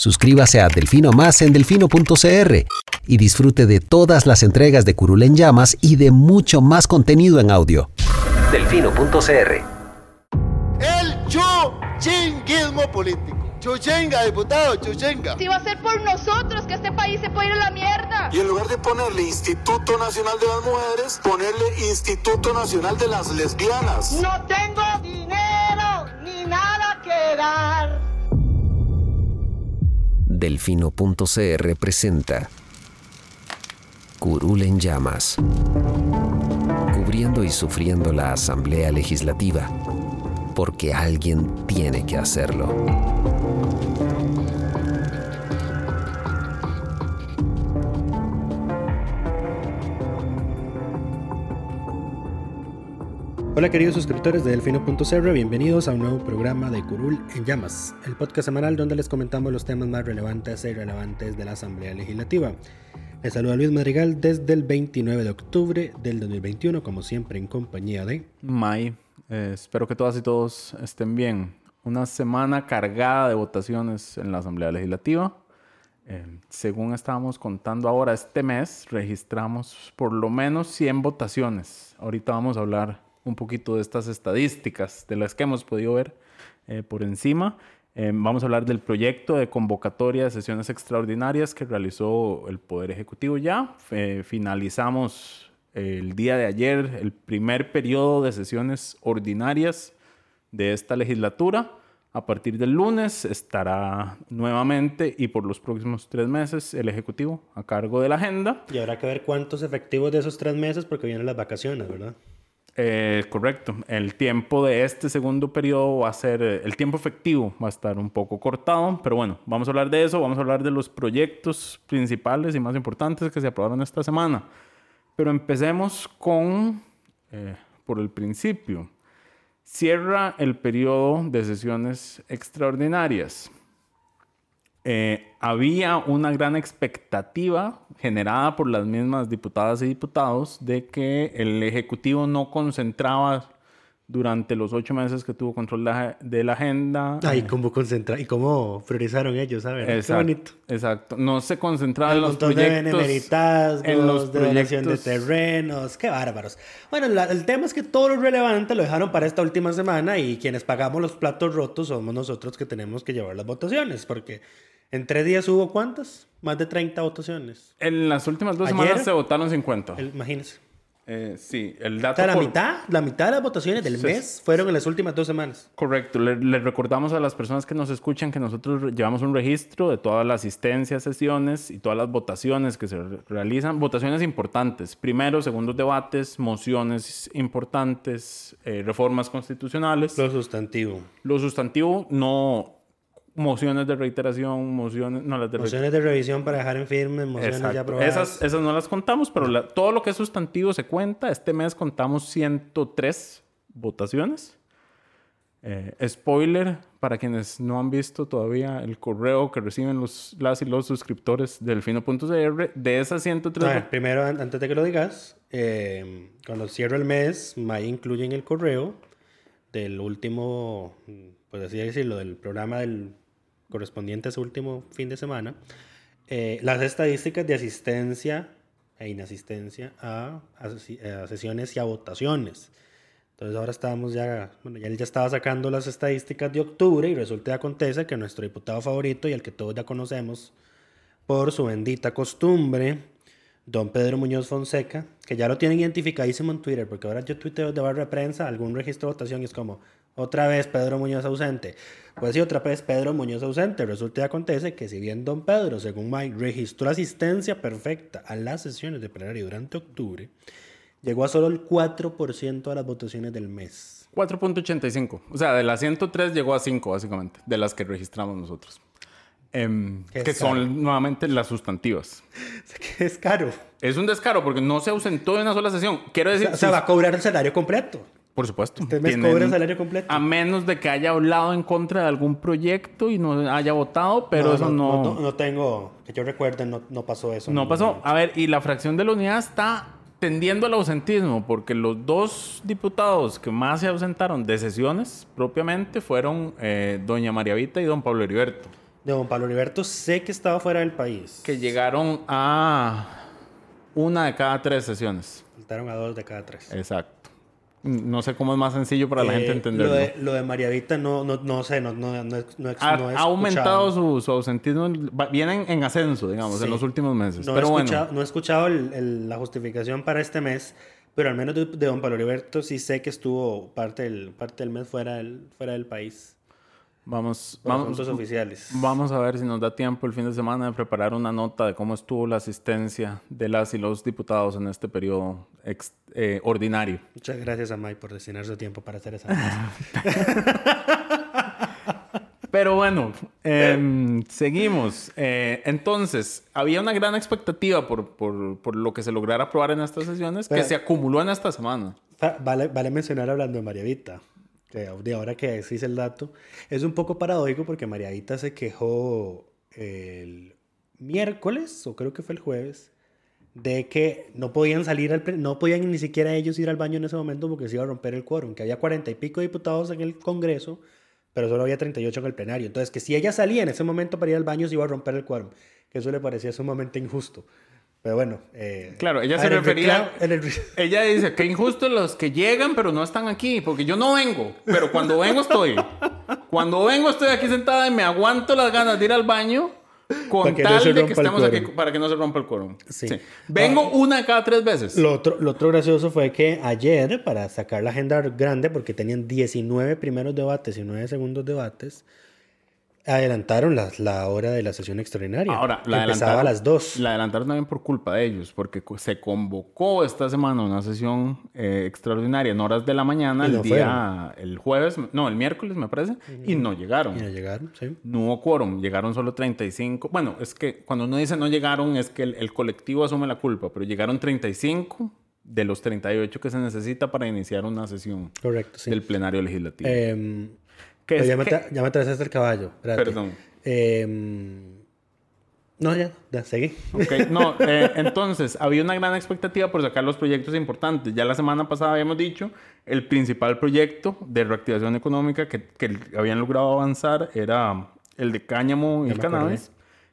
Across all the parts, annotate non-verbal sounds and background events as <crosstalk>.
Suscríbase a Delfino Más en delfino.cr y disfrute de todas las entregas de Curul en Llamas y de mucho más contenido en audio. Delfino.cr El chuchinguismo político. Chuchenga, diputado, chuchenga. Si va a ser por nosotros que este país se puede ir a la mierda. Y en lugar de ponerle Instituto Nacional de las Mujeres, ponerle Instituto Nacional de las Lesbianas. No tengo dinero ni nada que dar. Delfino.cr presenta Curul en llamas. Cubriendo y sufriendo la Asamblea Legislativa. Porque alguien tiene que hacerlo. Hola queridos suscriptores de Delfino.cr, bienvenidos a un nuevo programa de Curul en Llamas, el podcast semanal donde les comentamos los temas más relevantes e irrelevantes de la Asamblea Legislativa. Les saluda Luis Madrigal desde el 29 de octubre del 2021, como siempre en compañía de... May, eh, espero que todas y todos estén bien. Una semana cargada de votaciones en la Asamblea Legislativa. Eh, según estábamos contando ahora, este mes registramos por lo menos 100 votaciones. Ahorita vamos a hablar un poquito de estas estadísticas de las que hemos podido ver eh, por encima. Eh, vamos a hablar del proyecto de convocatoria de sesiones extraordinarias que realizó el Poder Ejecutivo ya. Eh, finalizamos el día de ayer el primer periodo de sesiones ordinarias de esta legislatura. A partir del lunes estará nuevamente y por los próximos tres meses el Ejecutivo a cargo de la agenda. Y habrá que ver cuántos efectivos de esos tres meses porque vienen las vacaciones, ¿verdad? Eh, correcto. El tiempo de este segundo periodo va a ser, eh, el tiempo efectivo va a estar un poco cortado, pero bueno, vamos a hablar de eso, vamos a hablar de los proyectos principales y más importantes que se aprobaron esta semana. Pero empecemos con, eh, por el principio. Cierra el periodo de sesiones extraordinarias. Eh, había una gran expectativa generada por las mismas diputadas y diputados de que el Ejecutivo no concentraba durante los ocho meses que tuvo control de la agenda. Ay, cómo concentra y cómo priorizaron ellos, ¿sabes? Exacto, Qué bonito. Exacto. No se concentraba en los proyectos. De en los de donación de terrenos. Qué bárbaros. Bueno, el tema es que todo lo relevante lo dejaron para esta última semana y quienes pagamos los platos rotos somos nosotros que tenemos que llevar las votaciones, porque en tres días hubo cuántas? Más de 30 votaciones. En las últimas dos semanas se votaron 50. imagínense. Eh, sí, el dato. O sea, la, mitad, la mitad de las votaciones del mes fueron en las últimas dos semanas. Correcto. Le, recordamos a las personas que nos escuchan que nosotros llevamos un registro de toda la asistencia a sesiones y todas las votaciones que se realizan. Votaciones importantes. Primero, segundos debates, mociones importantes, eh, reformas constitucionales. Lo sustantivo. Lo sustantivo no mociones de reiteración, mociones, no las de mociones de revisión para dejar en firme, mociones ya aprobadas. Esas, esas no las contamos, pero todo lo que es sustantivo se cuenta. Este mes contamos 103 votaciones. Eh, spoiler, para quienes no han visto todavía el correo que reciben los, las y los suscriptores del fino.cr, de esas 103... A ver, primero, antes de que lo digas, eh, cuando cierro el mes, May incluye en el correo del último, pues así decirlo, del programa del correspondiente a su último fin de semana, eh, las estadísticas de asistencia e inasistencia a, a, sesiones y a votaciones. Entonces ahora estamos ya, bueno, ya él ya estaba sacando las estadísticas de octubre y resulta y acontece que nuestro diputado favorito y el que todos ya conocemos por su bendita costumbre, don Pedro Muñoz Fonseca, que ya lo tienen identificadísimo en Twitter, porque ahora yo tuiteo de barra de prensa algún registro de votación y es como, otra vez Pedro Muñoz ausente. Pues sí, otra vez Pedro Muñoz ausente. Resulta y acontece que si bien don Pedro, según Mike, registró asistencia perfecta a las sesiones de plenario durante octubre, llegó a solo el 4% de las votaciones del mes. 4.85. O sea, de las 103 llegó a 5, básicamente, de las que registramos nosotros. Em, que son nuevamente las sustantivas. <laughs> es caro. Es un descaro porque no se ausentó de una sola sesión. Quiero decir. O sea, va a cobrar el salario completo. Por supuesto. Usted me cobra el salario completo. A menos de que haya hablado en contra de algún proyecto y no haya votado, pero eso no no, no. tengo, que yo recuerde, no, no pasó eso. No pasó. A ver, y la fracción de la unidad está tendiendo al ausentismo, porque los dos diputados que más se ausentaron de sesiones propiamente fueron eh, doña María Vita y don Pablo Heriberto. De don Pablo Heriberto sé que estaba fuera del país. que llegaron a una de cada tres sesiones. Faltaron a dos de cada tres. Exacto. No sé cómo es más sencillo para la Eh, gente entenderlo. Lo de, lo de María Vita no, no, no sé, no, no, no, ha, aumentado su, su ausentismo. Vienen en ascenso, digamos, Sí. en los últimos meses. No, Pero he bueno, escuchado, no he escuchado el- el- la justificación para este mes, pero al menos de, de don Pablo Heriberto sí sé que estuvo parte del, parte del mes fuera del, fuera del país. Vamos, vamos, asuntos oficiales. vamos a ver si nos da tiempo el fin de semana de preparar una nota de cómo estuvo la asistencia de las y los diputados en este periodo ex- eh, ordinario. Muchas gracias a May por destinar su tiempo para hacer esa <laughs> nota. Pero bueno, em, <laughs> seguimos. Eh, entonces, había una gran expectativa por, por, por lo que se lograra aprobar en estas sesiones que Pero- se acumuló en esta semana. Vale, vale mencionar hablando de María Vita, que de ahora que decís el dato, es un poco paradójico porque María Vita se quejó el miércoles, o creo que fue el jueves, de que no podían salir, al, no podían ni siquiera ellos ir al baño en ese momento porque se iba a romper el quórum, que había cuarenta y pico diputados en el Congreso, pero solo había 38 en el plenario. Entonces, que si ella salía en ese momento para ir al baño, se iba a romper el quórum, que eso le parecía sumamente injusto. Pero bueno. eh, Claro, ella se el refería- reclamo- el re- Ella dice que injusto los que llegan pero no están aquí, porque yo no vengo, pero cuando vengo estoy. Cuando vengo estoy aquí sentada y me aguanto las ganas de ir al baño con no tal se de que el estemos aquí para que no se rompa el quórum. Sí. Vengo una de cada tres veces. Lo otro, lo otro gracioso fue que ayer, para sacar la agenda grande, porque tenían 19 primeros debates y 9 segundos debates, adelantaron la, la hora de la sesión extraordinaria. Ahora, la empezaba adelantaron, a las 2. La adelantaron también por culpa de ellos, porque se convocó esta semana una sesión eh, extraordinaria en horas de la mañana, el día, el jueves, no, el miércoles me parece, y no llegaron. Y no llegaron, sí. No hubo quórum, llegaron solo 35. Bueno, es que cuando uno dice no llegaron, es que el, el colectivo asume la culpa, pero llegaron 35 de los 38 que se necesita para iniciar una sesión Correcto, sí. del plenario legislativo. Em, Que pero es ya, me que- ya me el caballo. espérate. Perdón. Em, no, ya, ya, seguí. Ok, no, eh, entonces había una gran expectativa por sacar los proyectos importantes. Ya la semana pasada habíamos dicho, el principal proyecto de reactivación económica que, que habían logrado avanzar era el de cáñamo y el cannabis,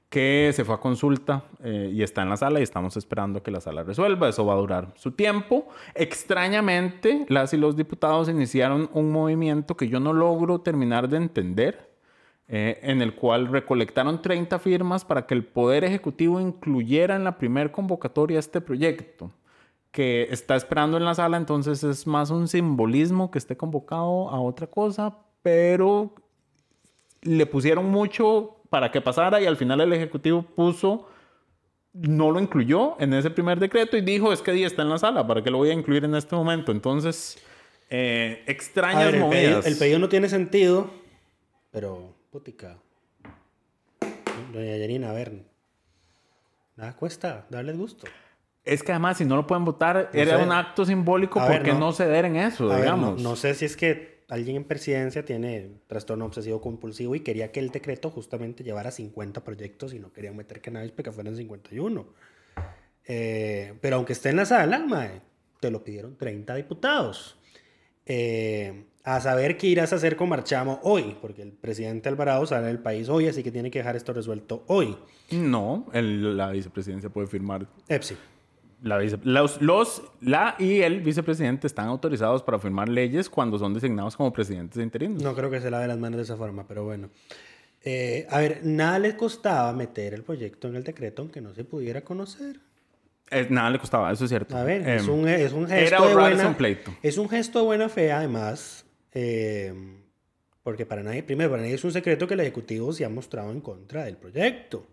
que se fue a consulta eh, y está en la sala y estamos esperando que la sala resuelva. Eso va a durar su tiempo. Extrañamente, las y los diputados iniciaron un movimiento que yo no logro terminar de entender eh, en el cual recolectaron 30 firmas para que el Poder Ejecutivo incluyera en la primer convocatoria este proyecto, que está esperando en la sala, entonces es más un simbolismo que esté convocado a otra cosa, pero le pusieron mucho para que pasara y al final el Ejecutivo puso, no lo incluyó en ese primer decreto y dijo, es que día está en la sala, ¿para qué lo voy a incluir en este momento? Entonces, eh, extrañas ver, el, pedido, movidas. el pedido no tiene sentido, pero, putica. Doña Yanina, a ver. Nada cuesta darles gusto. Es que además, si no lo pueden votar, No era sé. un acto simbólico. A ¿Por ver, qué no. no. ceder en eso, A ver, no, digamos? no sé si es que alguien en presidencia tiene trastorno obsesivo compulsivo y quería que el decreto justamente llevara 50 proyectos y no querían meter cannabis para que fueran 51. Eh, pero aunque esté en la sala, mae, te lo pidieron 30 diputados. Eh, a saber qué irás a hacer con Marchamo hoy, porque el presidente Alvarado sale del país hoy, así que tiene que dejar esto resuelto hoy. No, el- la vicepresidencia puede firmar. Epsi. La vice- los, los- la y el vicepresidente están autorizados para firmar leyes cuando son designados como presidentes interinos. No creo que se lave las manos de esa forma, pero bueno. Eh, a ver, nada les costaba meter el proyecto en el decreto aunque no se pudiera conocer. Eh, nada le costaba, eso es cierto. A ver, es, Em, un, es un era gesto de buena un pleito. Es un gesto de buena fe, además, eh, porque para nadie, primero, para nadie es un secreto que el Ejecutivo se ha mostrado en contra del proyecto.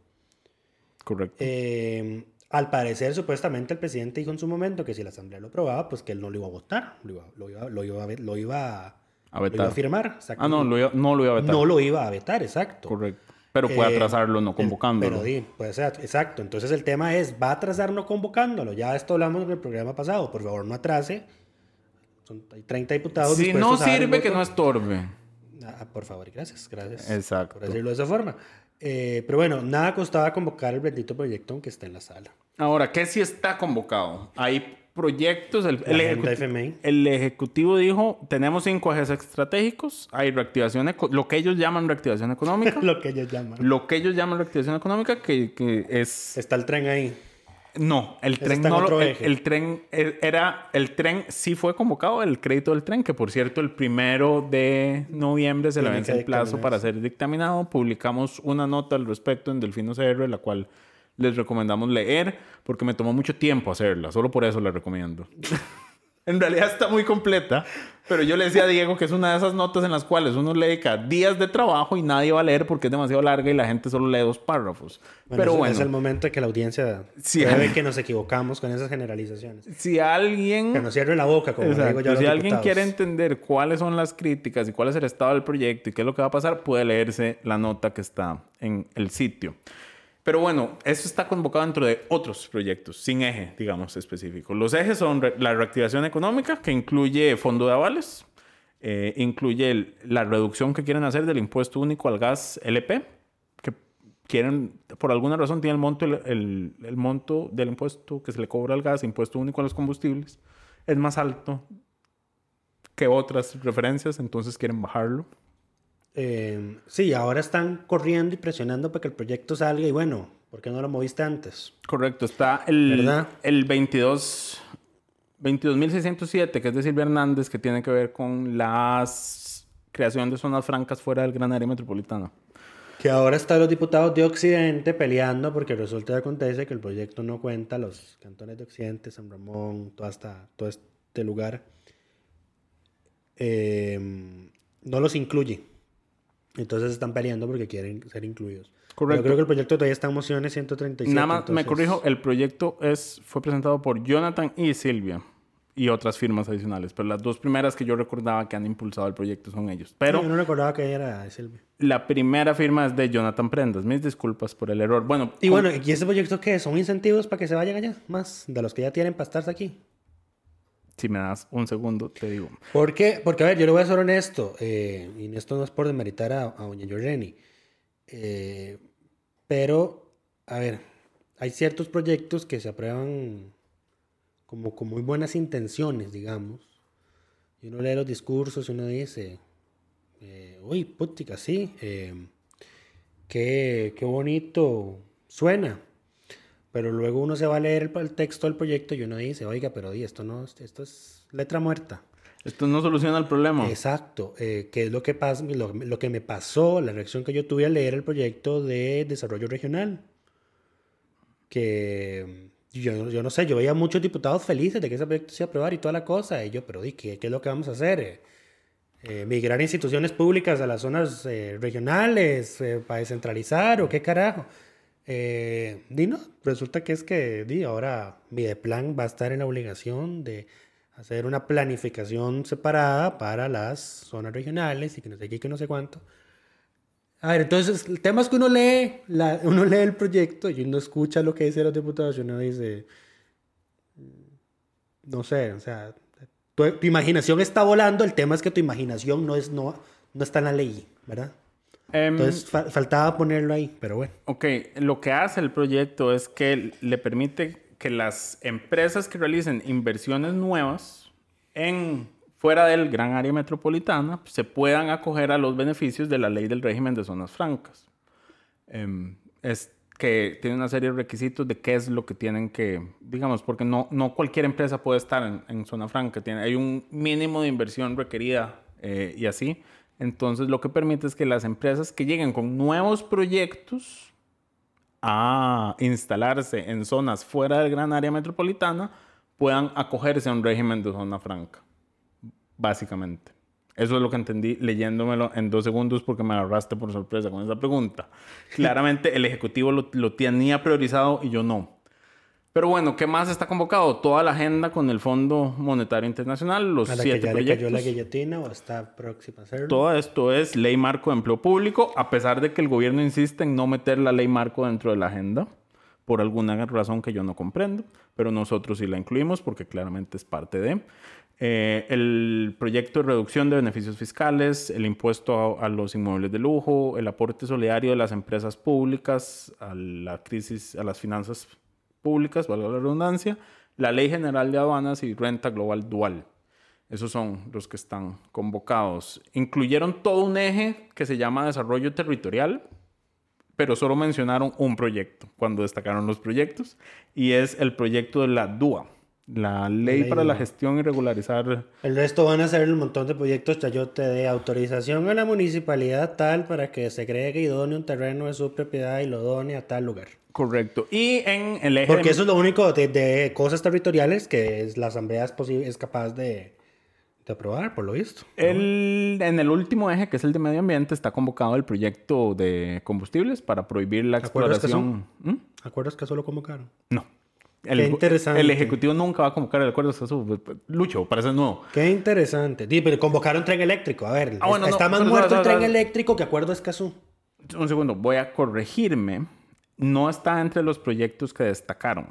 Correcto. Eh, al parecer, supuestamente, el presidente dijo en su momento que si la Asamblea lo aprobaba, pues que él no lo iba a votar, lo iba, lo iba, lo iba, a, ve- lo iba a- A lo iba vetar. a firmar. ah, no, lo iba- no lo iba a vetar. No lo iba a vetar, exacto. Correcto. Pero puede Eh, atrasarlo no convocándolo. Pero di, puede ser, exacto. Entonces el tema es, ¿va a atrasar no convocándolo? Ya esto hablamos en el programa pasado. Por favor, no atrase. Son, hay 30 diputados. si no sirve, que no estorbe. Ah, por favor, y gracias, gracias. Exacto. Por decirlo de esa forma. Eh, pero bueno, nada costaba convocar el bendito proyecto aunque esté en la sala. Ahora, ¿qué si está convocado? Hay proyectos. El, el el ejecutivo dijo, tenemos cinco ejes estratégicos, hay reactivación, lo que ellos llaman reactivación económica, <laughs> Lo que ellos llaman. lo que ellos llaman reactivación económica, que, que es... Está el tren ahí. No, el Ese tren no lo- el, el tren era el tren sí fue convocado el crédito del tren que por cierto el primero de noviembre se le vence el plazo para ser dictaminado. Publicamos una nota al respecto en Delfino CR, la cual les recomendamos leer porque me tomó mucho tiempo hacerla. Solo por eso la recomiendo. <laughs> en realidad está muy completa, pero yo le decía a Diego que es una de esas notas en las cuales uno le dedica días de trabajo y nadie va a leer porque es demasiado larga y la gente solo lee dos párrafos. Bueno, pero es- bueno, Es el momento de que la audiencia ve <laughs> que nos equivocamos con esas generalizaciones. si alguien... Que nos cierre la boca, como digo yo si alguien diputados. quiere entender cuáles son las críticas y cuál es el estado del proyecto y qué es lo que va a pasar, puede leerse la nota que está en el sitio. Pero bueno, eso está convocado dentro de otros proyectos, sin eje, digamos, específico. Los ejes son re- la reactivación económica, que incluye fondo de avales, eh, incluye el- la reducción que quieren hacer del impuesto único al gas LP, que quieren, por alguna razón, tiene el monto, el, el- el monto del impuesto que se le cobra al gas, impuesto único a los combustibles, es más alto que otras referencias, entonces quieren bajarlo. Eh, sí, ahora están corriendo y presionando para que el proyecto salga y bueno, ¿por qué no lo moviste antes? Correcto, está el, ¿Verdad? el 22 22.607, que es de Silvia Hernández, que tiene que ver con las creación de zonas francas fuera del gran área metropolitana. Que ahora están los diputados de Occidente peleando porque resulta y acontece que el proyecto no cuenta los cantones de Occidente, San Ramón, toda esta, todo este lugar. eh, no los incluye. Entonces están peleando porque quieren ser incluidos. Correcto. Yo creo que el proyecto todavía está en mociones 137. Nada más me corrijo, el proyecto es, fue presentado por Jonathan y Silvia y otras firmas adicionales, pero las dos primeras que yo recordaba que han impulsado el proyecto son ellos. Pero Sí, yo no recordaba que era Silvia. la primera firma es de Jonathan Prendas. Mis disculpas por el error. Bueno, Y con- bueno, ¿y ese proyecto qué? ¿Son incentivos para que se vayan allá? Más de los que ya tienen para estarse aquí. Si me das un segundo, te digo. ¿Por qué? Porque, a ver, yo le voy a ser honesto, eh, y esto no es por demeritar a, a doña Yoreni, eh, pero, a ver, hay ciertos proyectos que se aprueban como con muy buenas intenciones, digamos, y uno lee los discursos y uno dice, eh, uy, putica, sí, eh, qué, qué bonito suena. Pero luego uno se va a leer el, el texto del proyecto y uno dice, oiga, pero di, esto no, esto es letra muerta. Esto no soluciona el problema. Exacto, eh, que es lo que, pasa, lo, lo que me pasó, la reacción que yo tuve al leer el proyecto de desarrollo regional. Que yo, yo no sé, yo veía muchos diputados felices de que ese proyecto se iba a aprobar y toda la cosa. Y yo, pero di, ¿qué, qué es lo que vamos a hacer? Eh, eh, ¿Migrar instituciones públicas a las zonas eh, regionales eh, para descentralizar o qué carajo? Eh, di no, resulta que es que di, ahora Mideplan va a estar en la obligación de hacer una planificación separada para las zonas regionales y que no sé qué, que no sé cuánto. A ver, entonces el tema es que uno lee, uno lee el proyecto y uno escucha lo que dicen los diputados y uno dice, mm, no sé, o sea, tu, tu imaginación está volando, el tema es que tu imaginación no, es, no, no está en la ley, ¿verdad? Em, Entonces fa- faltaba ponerlo ahí, pero bueno. Ok, lo que hace el proyecto es que le permite que las empresas que realicen inversiones nuevas en fuera del gran área metropolitana se puedan acoger a los beneficios de la ley del régimen de zonas francas. Em, es que tiene una serie de requisitos de qué es lo que tienen que, digamos, porque no, no cualquier empresa puede estar en, en zona franca. Tiene, hay un mínimo de inversión requerida eh, y así. Entonces, lo que permite es que las empresas que lleguen con nuevos proyectos a instalarse en zonas fuera del gran área metropolitana puedan acogerse a un régimen de zona franca, básicamente. Eso es lo que entendí leyéndomelo en dos segundos porque me agarraste por sorpresa con esa pregunta. <laughs> Claramente el Ejecutivo lo, lo tenía priorizado y yo no. Pero bueno, ¿qué más está convocado? Toda la agenda con el Fondo Monetario Internacional, los A la que ya le cayó la guillotina o está próxima a hacerlo. Todo esto es ley marco de empleo público, a pesar de que el gobierno insiste en no meter la ley marco dentro de la agenda, por alguna razón que yo no comprendo, pero nosotros sí la incluimos porque claramente es parte de. Eh, el proyecto de reducción de beneficios fiscales, el impuesto a, a los inmuebles de lujo, el aporte solidario de las empresas públicas a la crisis, a las finanzas públicas, valga la redundancia, la Ley General de Aduanas y Renta Global Dual. Esos son los que están convocados. Incluyeron todo un eje que se llama desarrollo territorial, pero solo mencionaron un proyecto cuando destacaron los proyectos, y es el proyecto de la DUA, la Ley, ley para la. Gestión y Regularizar. El resto van a ser un montón de proyectos chayote de autorización a la municipalidad tal para que se agregue y done un terreno de su propiedad y lo done a tal lugar. Correcto. Y en el eje... Porque de- eso es lo único de, de cosas territoriales que es, la asamblea es, es capaz de, de aprobar, por lo visto. El- en el último eje, que es el de medio ambiente, está convocado el proyecto de combustibles para prohibir la ¿Te acuerdas que exploración. ¿Mm? ¿Acuerdas que eso lo convocaron? No. El, Qué interesante. El Ejecutivo nunca va a convocar el acuerdo de Escazú. Lucho, parece nuevo. Qué interesante. Di, pero convocaron tren eléctrico. A ver, Ah, bueno, está no, más muerto el tren eléctrico que acuerdo Escazú. Un segundo, voy a corregirme. No está entre los proyectos que destacaron.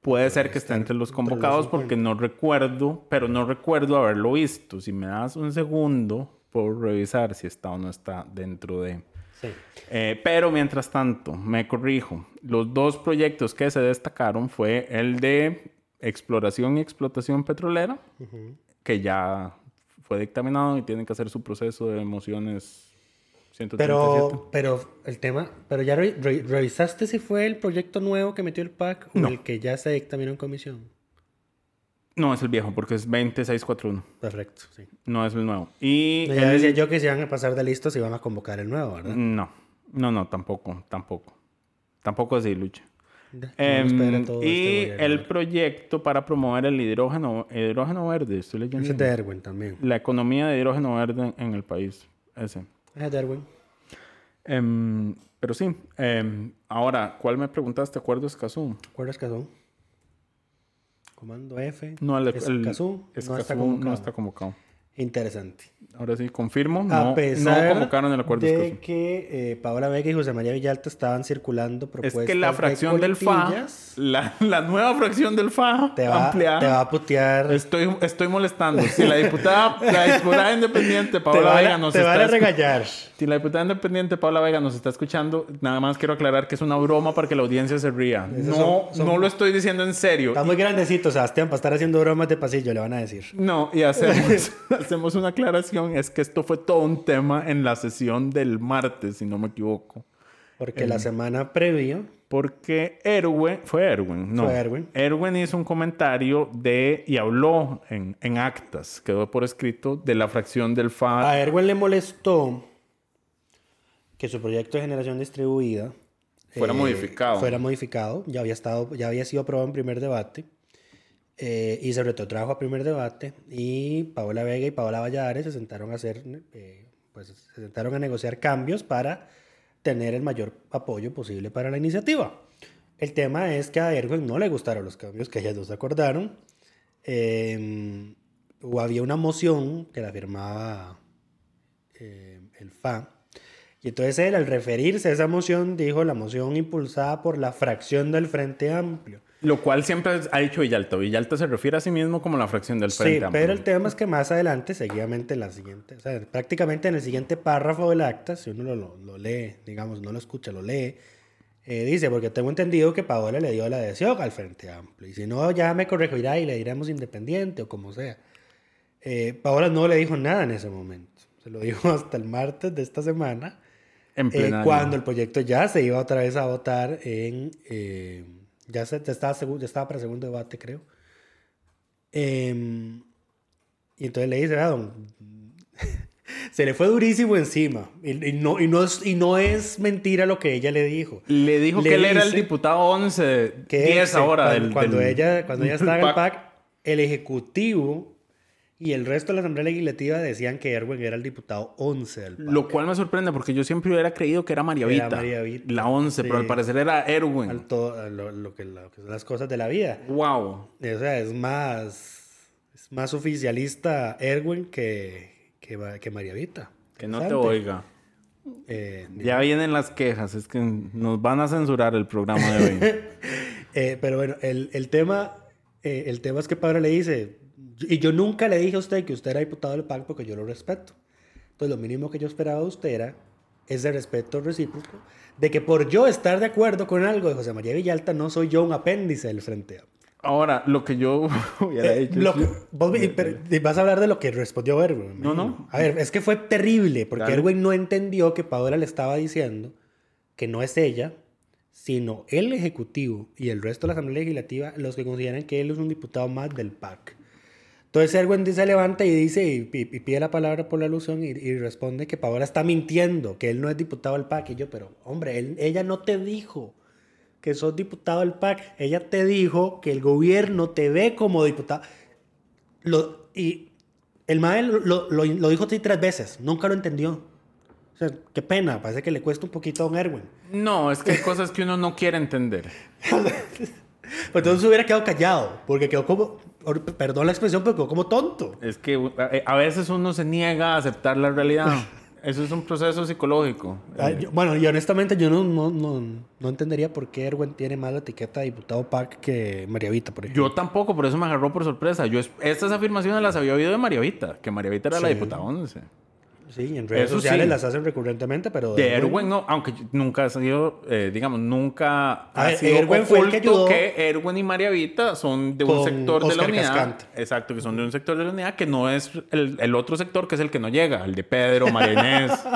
Puede ser que esté entre los entre los convocados porque no recuerdo, pero no recuerdo haberlo visto. Si me das un segundo, puedo revisar si está o no está dentro de... Sí. Eh, pero mientras tanto, me corrijo. Los dos proyectos que se destacaron fue el de exploración y explotación petrolera, que ya fue dictaminado y tienen que hacer su proceso de emociones 137. Pero, pero el tema, pero ya re- re- revisaste si fue el proyecto nuevo que metió el PAC o No. el que ya se dictaminó en comisión. No, es el viejo, porque es 20641. Perfecto, sí. No es el nuevo. Y ya el- decía yo que se iban a pasar de listos y van a convocar el nuevo, ¿verdad? No, no, no, tampoco, tampoco. Tampoco así, Lucha. Em, todo y este el proyecto para promover el hidrógeno, hidrógeno verde, estoy leyendo. Ese es de Erwin también. La economía de hidrógeno verde en el país. Ese. Es de Erwin. Em, pero sí. em, ahora, ¿cuál me preguntaste? ¿Acuerdo Escazú? ¿Acuerdas Escazú? Comando F. No, el, el Escazú no está no está convocado. Interesante. Ahora sí, confirmo. a No, pesar no convocaron el acuerdo de que eh, Paola Vega y José María Villalta estaban circulando Es propuestas que la de fracción del FA, la, la nueva fracción del FA te va, ampliada, te va a putear. Estoy, estoy molestando. Si la diputada, la diputada <laughs> independiente te Paola Vega a, nos te está van a regañar. Si la diputada independiente Paula Vega nos está escuchando, nada más quiero aclarar que es una broma para que la audiencia se ría. No, son- son- no lo estoy diciendo en serio. Está muy grandecito, Sebastián, para estar haciendo bromas de pasillo, le van a decir. No, y hacemos, <laughs> hacemos una aclaración. Es que esto fue todo un tema en la sesión del martes, si no me equivoco. Porque la semana previa, Porque Erwin, fue Erwin, no. Fue Erwin. Erwin hizo un comentario de, y habló en, en actas, quedó por escrito, de la fracción del FA. a Erwin le molestó que su proyecto de generación distribuida eh, Fuera modificado. Fuera modificado, ya había, estado, ya había sido aprobado en primer debate. Eh, y se retrotrajo a primer debate y Paola Vega y Paola Valladares se sentaron a hacer, eh, pues se sentaron a negociar cambios para tener el mayor apoyo posible para la iniciativa. El tema es que a Erwin no le gustaron los cambios que ellas dos acordaron. Eh, o había una moción que la firmaba eh, el FA. Y entonces él, al referirse a esa moción, dijo la moción impulsada por la fracción del Frente Amplio. Lo cual siempre ha dicho Villalta. Villalta se refiere a sí mismo como la fracción del Frente Sí, Amplio. pero el tema es que más adelante, seguidamente en la siguiente, o sea, prácticamente en el siguiente párrafo del acta, si uno lo, lo- lo lee, digamos, no lo escucha, lo lee, eh, dice, porque tengo entendido que Paola le dio la adhesión al Frente Amplio, y si no, ya me corregirá y le diremos independiente o como sea. Eh, Paola no le dijo nada en ese momento, se lo dijo <laughs> hasta el martes de esta semana, En eh, cuando el proyecto ya se iba otra vez a votar en... eh, ya, se, ya estaba, ya estaba para segundo debate, creo. Em, y entonces le dice, "Vea, don, <laughs> se le fue durísimo encima. Y, y no, y, no es, y no es mentira lo que ella le dijo. Le dijo Le que él era el diputado 11, Que 10 ese, ahora cuando, del, cuando del- ella, cuando ella estaba en el. PAC, el Ejecutivo y el resto de la Asamblea Legislativa decían que Erwin era el diputado 11 del PAC. Lo cual me sorprende porque yo siempre hubiera creído que era María Era Vita. María Vita, La 11, pero al parecer era Erwin. al to- a lo, lo que, lo que son las cosas de la vida. Wow. O sea, es más, es más oficialista Erwin que, que, que María Vita. Que no te oiga. Eh, Ya vienen las quejas. Es que nos van a censurar el programa de hoy. <laughs> eh, pero bueno, el, el tema, eh, el tema es que Pablo le dice, y yo nunca le dije a usted que usted era diputado del PAC porque yo lo respeto. Entonces, lo mínimo que yo esperaba de usted era ese respeto recíproco de que por yo estar de acuerdo con algo de José María Villalta, no soy yo un apéndice del Frente Amplio. Ahora, lo que yo <laughs> hubiera Eh, hecho... lo vos pero vas a hablar de lo que respondió Erwin. No, no. A ver, es que fue terrible porque Dale. Erwin no entendió que Paola le estaba diciendo que no es ella, sino el Ejecutivo y el resto de la Asamblea Legislativa los que consideran que él es un diputado más del PAC. Entonces Erwin se levanta y dice y, y- y pide la palabra por la alusión y, y responde que Paola está mintiendo, que él no es diputado del PAC. Y yo, pero hombre, él- ella no te dijo que sos diputado del PAC. Ella te dijo que el gobierno te ve como diputado. Lo, y el MAE lo, lo- lo- dijo así tres veces. Nunca lo entendió. O sea, qué pena. Parece que le cuesta un poquito a don Erwin. No, es que hay cosas que uno no quiere entender. <laughs> Pues entonces hubiera quedado callado. Porque quedó como... Perdón la expresión, pero quedó como tonto. Es que eh, a veces uno se niega a aceptar la realidad. <laughs> Eso es un proceso psicológico. Ah, Eh, yo- bueno, y honestamente yo no, no, no, no entendería por qué Erwin tiene más la etiqueta de diputado PAC que María Vita, por ejemplo. Yo tampoco, por eso me agarró por sorpresa. Yo es- estas afirmaciones las había oído de María Vita, que María Vita era la diputada 11. Sí, en redes Eso sociales sí. las hacen recurrentemente, pero... De Erwin no, aunque nunca ha sido, eh, digamos, nunca A ha ver, sido Erwin fue el que ayudó que Erwin y María Vita son de un sector de la unidad. Cascante. Exacto, que son de un sector de la unidad que no es el, el otro sector que es el que no llega, el de Pedro, María Inés. <laughs>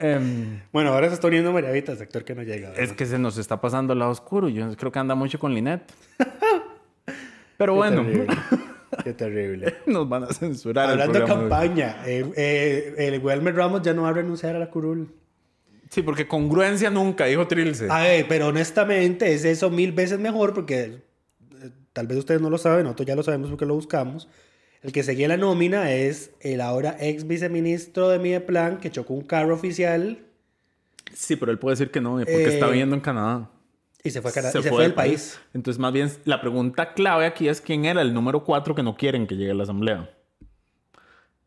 Em, Bueno, ahora se está uniendo María Vita, el sector que no llega. es que se nos está pasando el lado oscuro. Yo creo que anda mucho con Linet. <laughs> Pero bueno. <laughs> Qué terrible. <laughs> nos van a censurar. Hablando de campaña, eh, eh, el Wilmer Ramos ya no va a renunciar a la curul. Sí, porque congruencia nunca, dijo Trilce. A ver, pero honestamente es eso mil veces mejor porque eh, tal vez ustedes no lo saben, nosotros ya lo sabemos porque lo buscamos. El que seguía la nómina es el ahora ex viceministro de Mideplan que chocó un carro oficial Sí, pero él puede decir que no, porque está viviendo en Canadá. Y se fue, a Canadá- Se y se fue fue del del país. Entonces, más bien, la pregunta clave aquí es quién era el número 4 que no quieren que llegue a la asamblea.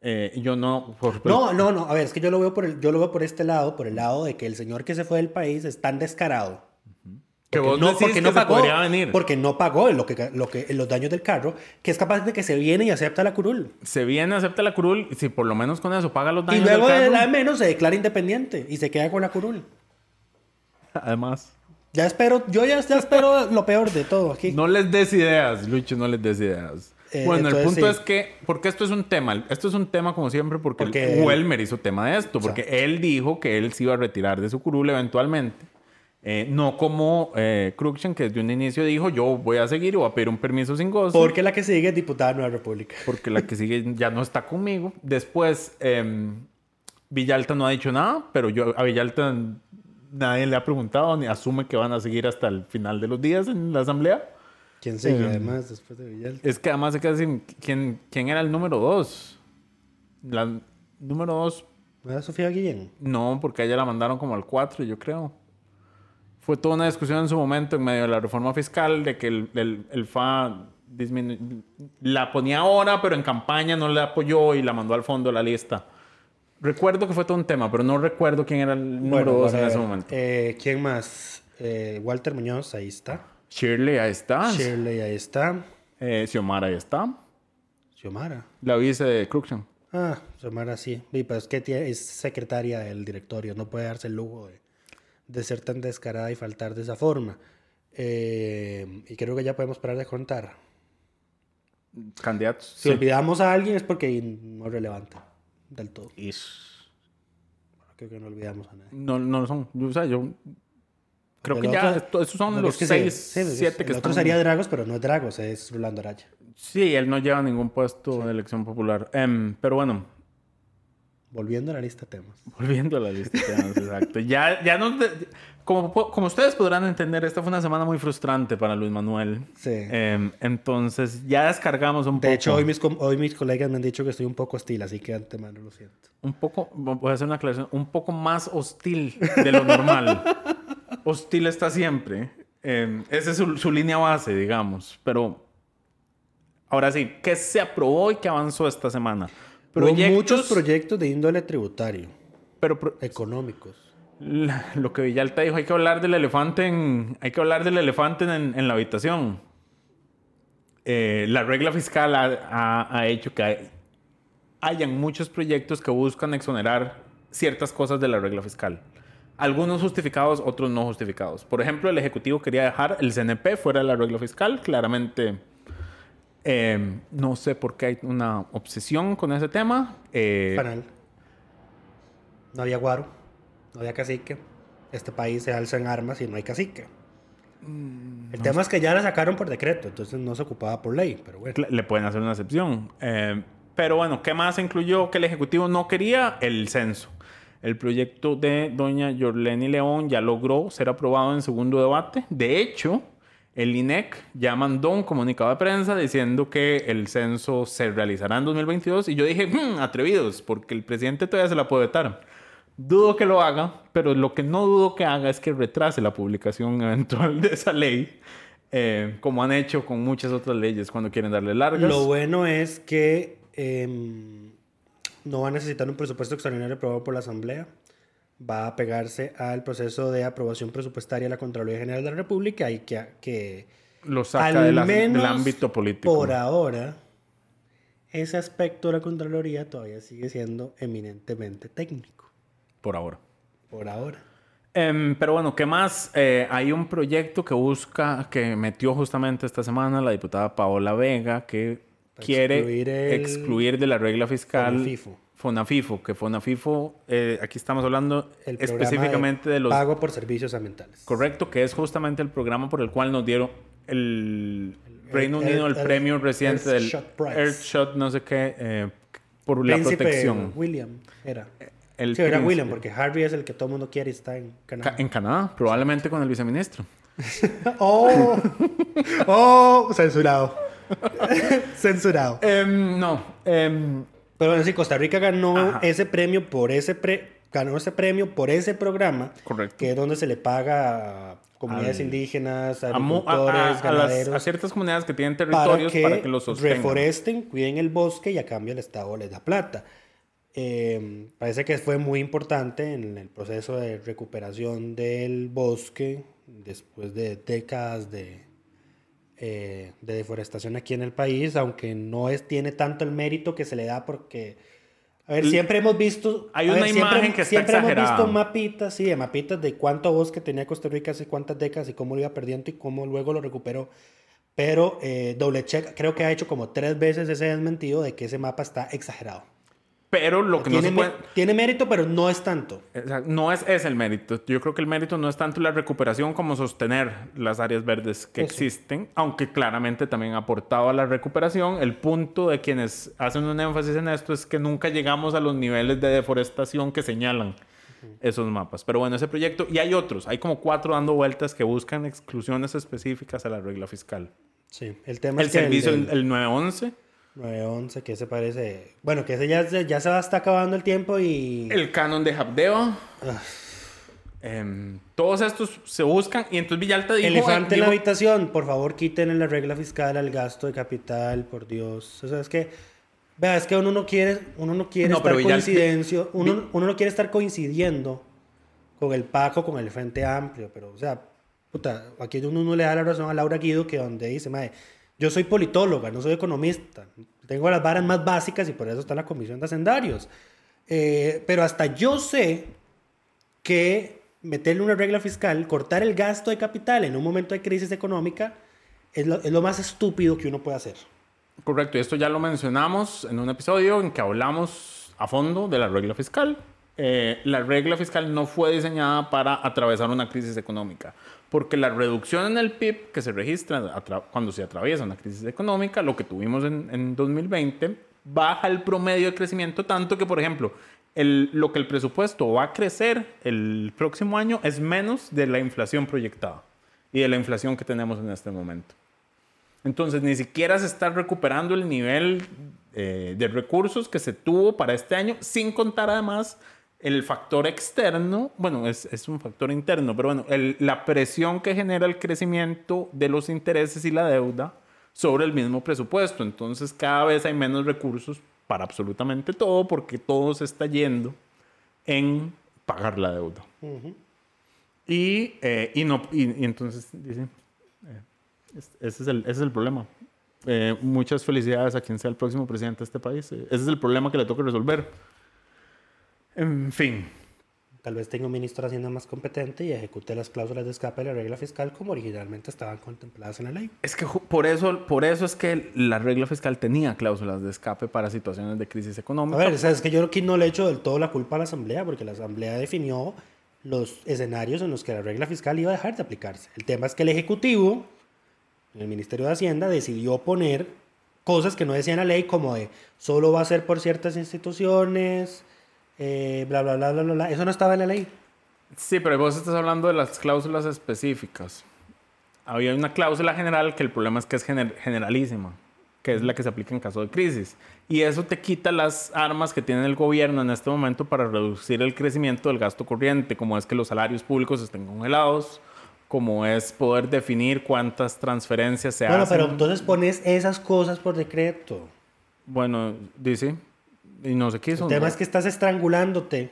Eh, yo no... por- No, no, no. A ver, es que yo lo veo por el, yo lo veo por este lado, por el lado de que el señor que se fue del país es tan descarado. Que vos no, decís porque que no pagó, podría venir. porque no pagó lo que, lo que, los daños del carro, que es capaz de que se viene y acepta la curul. Se viene, acepta la curul, y si por lo menos con eso paga los Y daños luego del de la menos se declara independiente y se queda con la curul. <laughs> Además... Ya espero, yo ya, ya espero <laughs> lo peor de todo aquí. No les des ideas, Lucho, no les des ideas. Eh, bueno, el punto sí. es que, porque esto es un tema, esto es un tema como siempre, porque, Porque- Welmer hizo tema de esto, porque él dijo que él se iba a retirar de su curul eventualmente. Eh, no como eh, que desde un inicio dijo, yo voy a seguir y voy a pedir un permiso sin gozo. Porque la que sigue es diputada de Nueva República. porque la que sigue ya no está conmigo. Después, eh, Villalta no ha dicho nada, pero yo a Villalta nadie le ha preguntado ni asume que van a seguir hasta el final de los días en la asamblea. ¿Quién sigue Eh, además después de Villalta? Es que además se queda sin quién, quién era el número dos. La número dos, ¿No era Sofía Guillén? no, porque a ella la mandaron como al 4, yo creo. Fue toda una discusión en su momento en medio de la reforma fiscal de que el, el, el FA disminu- la ponía ahora, pero en campaña no le apoyó y la mandó al fondo de la lista. Recuerdo que fue todo un tema, pero no recuerdo quién era el número Bueno, dos en ese momento. Eh, ¿Quién más? Eh, Walter Muñoz, ahí está. Shirley, ahí está. Shirley, ahí está. Eh, Xiomara, ahí está. Xiomara. La vice de Cruikshank. Ah, Xiomara sí. Sí, pero es que es secretaria del directorio. No puede darse el lujo de, de ser tan descarada y faltar de esa forma. Eh, y creo que ya podemos parar de contar. Candidatos. Si sí. olvidamos a alguien es porque no es relevante del todo. Creo que no olvidamos a nadie. No, no lo son. Yo, o sea, yo creo que ya otro- esto- esos son los es que seis, sí, sí, siete que El otro están. sería Dragos, pero no es Dragos, es Rolando Araya. Sí, él no lleva ningún puesto de elección popular. Em, pero bueno, Volviendo a la lista de temas. volviendo a la lista de temas, <laughs> exacto. Ya, ya no. Como, como ustedes podrán entender, esta fue una semana muy frustrante para Luis Manuel. Sí. Em, entonces, ya descargamos un poco. De hecho, hoy mis, com- hoy mis colegas me han dicho que estoy un poco hostil, así que antemano lo siento. Un poco, voy a hacer una aclaración, un poco más hostil de lo normal. <laughs> hostil está siempre. Eh, esa es su, su línea base, digamos. Pero ahora sí, ¿qué se aprobó y qué avanzó esta semana? Hubo muchos proyectos de índole tributario, Pero pro- económicos. La- lo que Villalta dijo, hay que hablar del elefante en, hay que hablar del elefante en, la habitación. Eh, la regla fiscal ha, ha- ha hecho que hay- hayan muchos proyectos que buscan exonerar ciertas cosas de la regla fiscal. Algunos justificados, otros no justificados. Por ejemplo, el Ejecutivo quería dejar el CNP fuera del arreglo fiscal. Claramente, eh, no sé por qué hay una obsesión con ese tema. Eh, Panal. No había guaro, no había cacique. Este país se alza en armas y no hay cacique. Mm, el tema es que ya la sacaron por decreto, entonces no se ocupaba por ley, pero bueno. le pueden hacer una excepción. Eh, pero bueno, ¿qué más incluyó que el Ejecutivo no quería? El censo. El proyecto de doña Yorleni León ya logró ser aprobado en segundo debate. De hecho, el INEC ya mandó un comunicado de prensa diciendo que el censo se realizará en 2022 y yo dije, "Hmm, atrevidos, porque el presidente todavía se la puede vetar. Dudo que lo haga, pero lo que no dudo que haga es que retrase la publicación <laughs> eventual de esa ley, eh, como han hecho con muchas otras leyes cuando quieren darle largas. Lo bueno es que em, no va a necesitar un presupuesto extraordinario aprobado por la Asamblea. Va a pegarse al proceso de aprobación presupuestaria de la Contraloría General de la República y que, que lo saca de la- menos del ámbito político. por ahora, ese aspecto de la Contraloría todavía sigue siendo eminentemente técnico. Por ahora. Por ahora. Em, pero bueno, ¿qué más? Eh, hay un proyecto que busca, que metió justamente esta semana la diputada Paola Vega, que Para quiere excluir el- excluir de la regla fiscal Fonafifo. Fonafifo, que Fonafifo, eh, aquí estamos hablando El específicamente de, los... Pago por servicios ambientales. Correcto, que es justamente el programa por el cual nos dieron el Reino Unido el, premio reciente del Earthshot no sé qué, eh, por la protección. William era. El sí, era. William, porque Harry es el que todo el mundo quiere y está en Canadá. Ca- En Canadá, probablemente con el viceministro. <laughs> ¡Oh! ¡Oh! Censurado. <laughs> Censurado. Em, no, em, Pero bueno, sí, Costa Rica ganó Ajá. ese premio por ese pre- ganó ese premio por ese programa. Correcto. Que es donde se le paga a comunidades Al- indígenas, a, mu- a- las- ganaderos. a ciertas comunidades que tienen para territorios que, para que, los sostengan. reforesten, cuiden el bosque y a cambio el Estado les da plata. Eh, parece que fue muy importante en el proceso de recuperación del bosque después de décadas de, eh, de deforestación aquí en el país, aunque no es, tiene tanto el mérito que se le da porque... A ver, siempre hemos visto... Hay una ver, siempre- imagen que está Siempre hemos exagerada. visto mapitas, sí, de mapitas de cuánto bosque tenía Costa Rica hace cuántas décadas y cómo lo iba perdiendo y cómo luego lo recuperó. Pero eh, doble check, creo que ha hecho como tres veces ese desmentido de que ese mapa está exagerado. Pero lo que no Tiene, se puede... tiene mérito, pero no es tanto. no es, es el mérito. Yo creo que el mérito no es tanto la recuperación como sostener las áreas verdes que Eso. existen, aunque claramente también ha aportado a la recuperación. El punto de quienes hacen un énfasis en esto es que nunca llegamos a los niveles de deforestación que señalan esos mapas. Pero bueno, ese proyecto, y hay otros, hay como cuatro dando vueltas que buscan exclusiones específicas a la regla fiscal. Sí, el tema El es que servicio, el, el 911, 911, que ese parece... Bueno, que ese ya, se- ya se va está acabando el tiempo y... el canon de Habdeo. Em, todos estos se buscan y entonces Villalta dijo... Elefante en la dijo- habitación, por favor quiten la regla fiscal al gasto de capital, por Dios. O sea, es que, vea, es que uno no quiere, uno no quiere No, estar coincidencio, uno, uno no quiere estar coincidiendo con el Paco, con el Frente Amplio, pero, o sea, puta, aquí uno no le da la razón a Laura Guido que donde dice, mae, yo soy politóloga, no soy economista, tengo las varas más básicas y por eso está la Comisión de Hacendarios. Eh, pero hasta yo sé que meterle una regla fiscal, cortar el gasto de capital en un momento de crisis económica, es lo, es lo más estúpido que uno puede hacer. Correcto, y esto ya lo mencionamos en un episodio en que hablamos a fondo de la regla fiscal. Eh, la regla fiscal no fue diseñada para atravesar una crisis económica, porque la reducción en el PIB que se registra cuando se atraviesa una crisis económica, lo que tuvimos en, en 2020, baja el promedio de crecimiento tanto que, por ejemplo, el- lo que el presupuesto va a crecer el próximo año es menos de la inflación proyectada y de la inflación que tenemos en este momento. Entonces, ni siquiera se está recuperando el nivel eh, de recursos que se tuvo para este año, sin contar además el factor externo, bueno, es, es un factor interno, pero bueno, el- la presión que genera el crecimiento de los intereses y la deuda sobre el mismo presupuesto. Entonces, cada vez hay menos recursos para absolutamente todo, porque todo se está yendo en pagar la deuda. Y, eh, y, no, y, y entonces, eh, es- ese, es el, ese es el problema. Eh, muchas felicidades a quien sea el próximo presidente de este país. Eh, ese es el problema que le toca resolver. En fin, tal vez tenga un ministro de Hacienda más competente y ejecute las cláusulas de escape de la regla fiscal como originalmente estaban contempladas en la ley. Es que por eso, por eso es que la regla fiscal tenía cláusulas de escape para situaciones de crisis A económica. ver, ¿sabes que yo aquí no le echo del todo la culpa a la Asamblea, porque la Asamblea definió los escenarios en los que la regla fiscal iba a dejar de aplicarse. El tema es que el Ejecutivo, en el Ministerio de Hacienda, decidió poner cosas que no decían la ley, como de solo va a ser por ciertas instituciones, eh, bla, bla, bla, bla, bla, bla. Eso no estaba en la ley. Sí, pero vos estás hablando de las cláusulas específicas. Había una cláusula general que el problema es que es gener- generalísima, que es la que se aplica en caso de crisis. Y eso te quita las armas que tiene el gobierno en este momento para reducir el crecimiento del gasto corriente, como es que los salarios públicos estén congelados, como es poder definir cuántas transferencias se Bueno, hacen. pero entonces pones esas cosas por decreto. Bueno, dice, y no se quiso. El tema ¿no? es que estás estrangulándote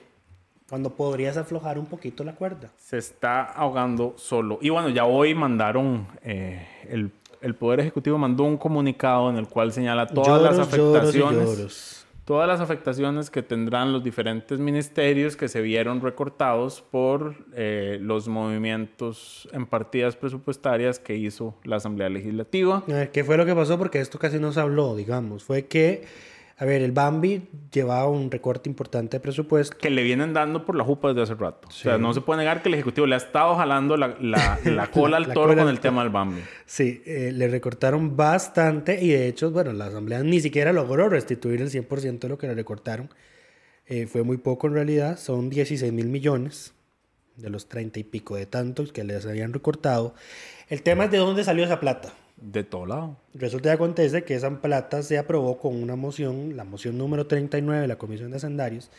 cuando podrías aflojar un poquito la cuerda. se está ahogando solo. Y bueno, ya hoy mandaron, eh, el, el Poder Ejecutivo mandó un comunicado en el cual señala todas las lloros afectaciones. lloros. Todas las afectaciones que tendrán los diferentes ministerios que se vieron recortados por eh, los movimientos en partidas presupuestarias que hizo la Asamblea Legislativa. A ver, ¿qué fue lo que pasó? Porque esto casi no se habló, digamos. Fue que, a ver, el Bambi llevaba un recorte importante de presupuesto. que le vienen dando por la jupa desde hace rato. O sea, no se puede negar que el Ejecutivo le ha estado jalando la, la- <laughs> la cola al La toro cola con el tema del Bambi. Sí, eh, le recortaron bastante y de hecho, bueno, la Asamblea ni siquiera logró restituir el 100% de lo que le recortaron. Eh, fue muy poco en realidad, son 16 mil millones de los 30 y pico de tantos que les habían recortado. El tema es de dónde salió esa plata. De todo lado. Resulta y acontece que esa plata se aprobó con una moción, la moción número 39 de la Comisión de Hacendarios,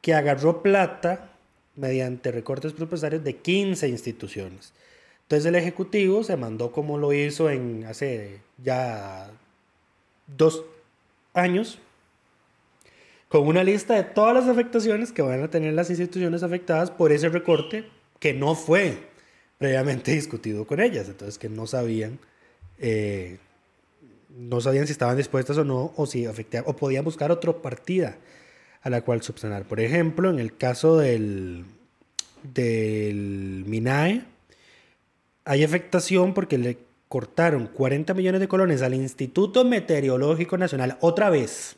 que agarró plata mediante recortes presupuestarios de 15 instituciones. Entonces el Ejecutivo se mandó como lo hizo en hace ya dos años, con una lista de todas las afectaciones que van a tener las instituciones afectadas por ese recorte que no fue previamente discutido con ellas, entonces que no sabían eh, no sabían si estaban dispuestas o no, o si o podían buscar otra partida a la cual subsanar. Por ejemplo, en el caso del, del MINAE, hay afectación porque le cortaron 40 millones de colones al Instituto Meteorológico Nacional otra vez.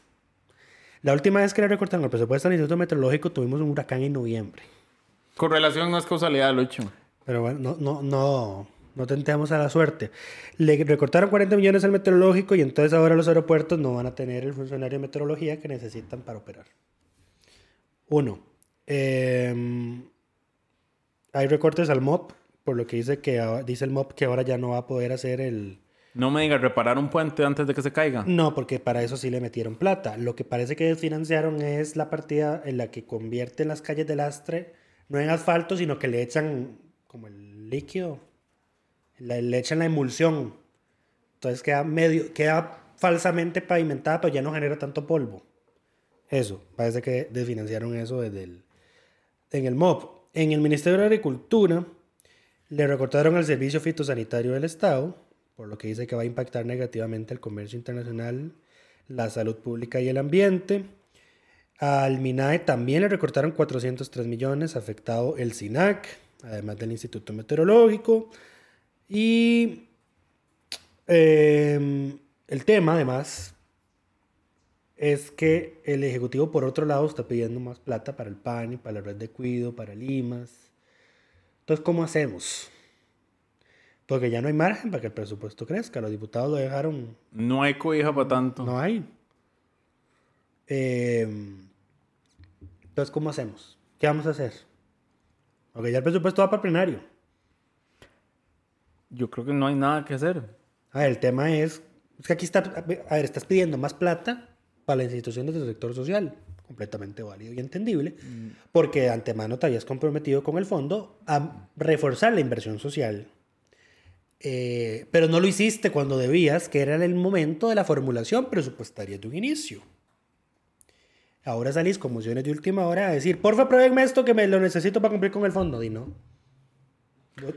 La última vez que le recortaron el presupuesto al Instituto Meteorológico tuvimos un huracán en noviembre. Correlación no es causalidad, Lucho. Pero bueno, no, no, no, no tentemos a la suerte. Le recortaron 40 millones al meteorológico y entonces ahora los aeropuertos no van a tener el funcionario de meteorología que necesitan para operar. Uno, eh, hay recortes al MOP, por lo que dice, que, dice el MOP que ahora ya no va a poder hacer el... No me digas reparar un puente antes de que se caiga. No, porque para eso sí le metieron plata. Lo que parece que desfinanciaron es la partida en la que convierten las calles de lastre, no en asfalto, sino que le echan como el líquido, le, le echan la emulsión. Entonces queda medio, queda falsamente pavimentada, pero ya no genera tanto polvo. Eso, parece que desfinanciaron eso desde el, en el MOP. En el Ministerio de Agricultura le recortaron el servicio fitosanitario del Estado, por lo que dice que va a impactar negativamente el comercio internacional, la salud pública y el ambiente. Al MINAE también le recortaron 403 millones, afectado el SINAC, además del Instituto Meteorológico. Y eh, el tema, además, es que el Ejecutivo, por otro lado, está pidiendo más plata para el PAN y para la red de cuido, para Limas. Entonces, ¿cómo hacemos? Porque ya no hay margen para que el presupuesto crezca. Los diputados lo dejaron No hay cobija para tanto. no hay. Eh, entonces, ¿cómo hacemos? ¿Qué vamos a hacer? Porque ya el presupuesto va para el plenario. Yo creo que no hay nada que hacer. A ver, el tema es, es que aquí está, a ver, estás pidiendo más plata para las instituciones del sector social. Completamente válido y entendible. Porque de antemano te habías comprometido con el fondo a reforzar la inversión social. Eh, pero no lo hiciste cuando debías, que era el momento de la formulación presupuestaria de un inicio. Ahora salís con mociones de última hora a decir, porfa, pruébenme esto que me lo necesito para cumplir con el fondo. Y no.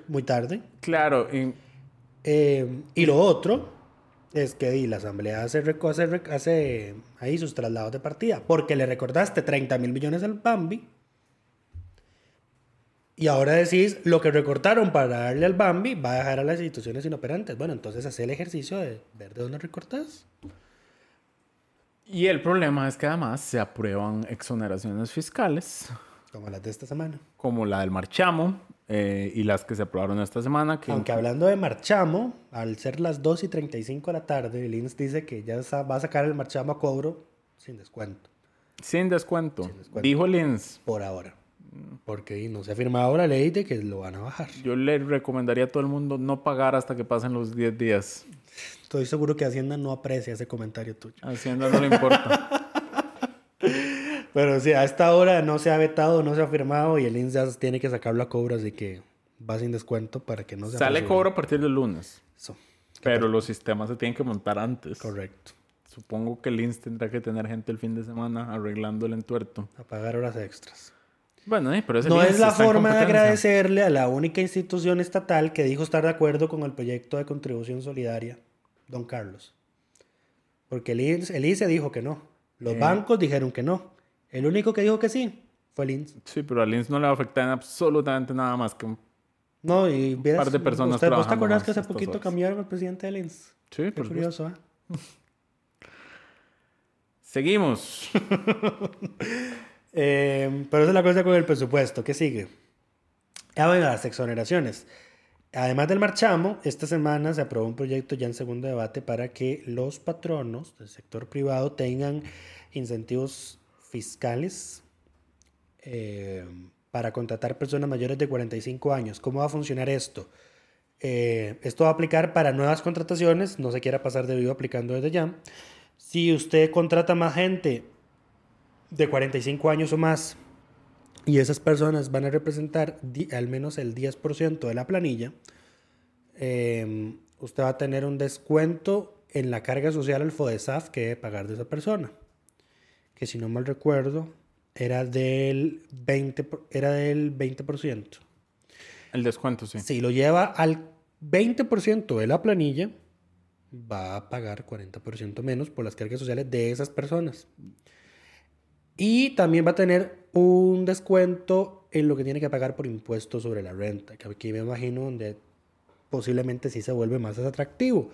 Muy tarde. Claro, y Eh, y lo otro es que la Asamblea hace, hace, hace ahí sus traslados de partida, porque le recordaste 30 mil millones al Bambi, Y ahora decís, lo que recortaron para darle al Bambi va a dejar a las instituciones inoperantes. Bueno, entonces hace el ejercicio de ver de dónde recortas. Y el problema es que además se aprueban exoneraciones fiscales, Como las de esta semana. como la del marchamo eh, y las que se aprobaron esta semana. Que Aunque hablando de marchamo, al ser las 2 y 35 de la tarde, el INS dice que ya va a sacar el marchamo a cobro sin descuento. sin descuento. descuento. Dijo Lins. Por ahora. Porque no se ha firmado la ley de que lo van a bajar. Yo le recomendaría a todo el mundo no pagar hasta que pasen los 10 días. Estoy seguro que Hacienda no aprecia ese comentario tuyo. Hacienda no le importa. <laughs> Pero sí, a esta hora no se ha vetado, no se ha firmado y el INS ya tiene que sacarlo a cobro, así que va sin descuento para que no se Sale apresure. cobro a partir del lunes. Eso, Pero los sistemas se tienen que montar antes. correcto. Supongo que el INS tendrá que tener gente el fin de semana arreglando el entuerto. A pagar horas extras. Bueno, eh, pero No es la forma de agradecerle a la única institución estatal que dijo estar de acuerdo con el proyecto de contribución solidaria, don Carlos. Porque el INS, el ICE dijo que no. Los Eh. bancos dijeron que no. El único que dijo que sí fue el INS. Sí, pero al INS no le va a afectar en absolutamente nada más que un... No, y vieras, par de personas ¿usted, ¿Vos te más que hace poquito horas. cambiaron al presidente del INS? Sí, Qué por curioso, ¿eh? <laughs> Seguimos. <laughs> Eh, pero esa es la cosa con el presupuesto. ¿Qué sigue? Ah, bueno, las exoneraciones. Además del marchamo, esta semana se aprobó un proyecto ya en segundo debate para que los patronos del sector privado tengan incentivos fiscales eh, para contratar personas mayores de 45 años. ¿Cómo va a funcionar esto? Eh, esto va a aplicar para nuevas contrataciones, no se quiera pasar de vivo aplicando desde ya. Si usted contrata más gente de 45 años o más y esas personas van a representar al menos el 10% de la planilla, eh, usted va a tener un descuento en la carga social al FODESAF que debe pagar de esa persona. Que si no mal recuerdo, era del 20%. por- Era del 20%. El descuento, sí. Si lo lleva al 20% de la planilla, va a pagar 40% menos por las cargas sociales de esas personas. Y también va a tener un descuento en lo que tiene que pagar por impuestos sobre la renta, que aquí me imagino donde posiblemente sí se vuelve más atractivo.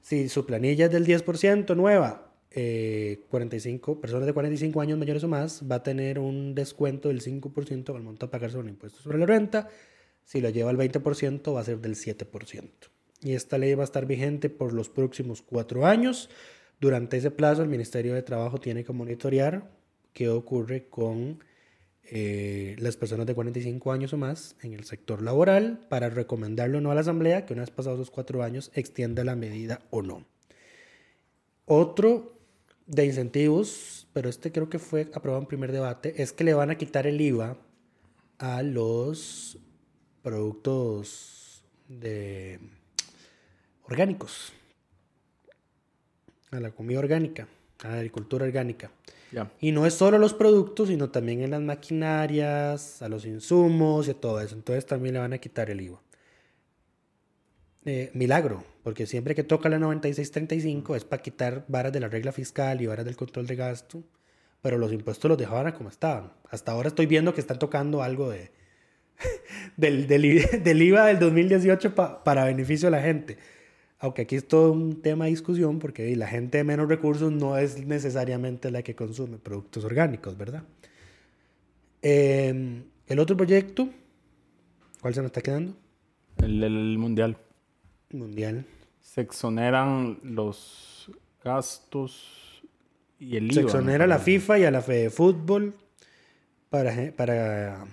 Si su planilla es del 10% nueva, eh, 45, personas de 45 años mayores o más, va a tener un descuento del 5% al monto a pagar sobre el impuesto sobre la renta. Si lo lleva al 20%, va a ser del 7%. Y esta ley va a estar vigente por los próximos cuatro años. Durante ese plazo, el Ministerio de Trabajo tiene que monitorear qué ocurre con eh, las personas de 45 años o más en el sector laboral para recomendarle o no a la Asamblea que una vez pasados esos cuatro años extienda la medida o no. Otro de incentivos, pero este creo que fue aprobado en primer debate, es que le van a quitar el IVA a los productos de orgánicos, a la comida orgánica, a la agricultura orgánica. Y no es solo los productos, sino también en las maquinarias, a los insumos y a todo eso. Entonces también le van a quitar el IVA. Eh, milagro, porque siempre que toca la 9635 es para quitar varas de la regla fiscal y varas del control de gasto, pero los impuestos los dejaban como estaban. Hasta ahora estoy viendo que están tocando algo de, <laughs> del, del, IVA <laughs> del 2018 pa- para beneficio de la gente. Aunque aquí es todo un tema de discusión porque la gente de menos recursos no es necesariamente la que consume productos orgánicos, ¿verdad? Eh, el otro proyecto, ¿cuál se nos está quedando? El, el mundial. Mundial. Se exoneran los gastos y el IVA. Se exonera a la. FIFA y a la Fede Fútbol para, para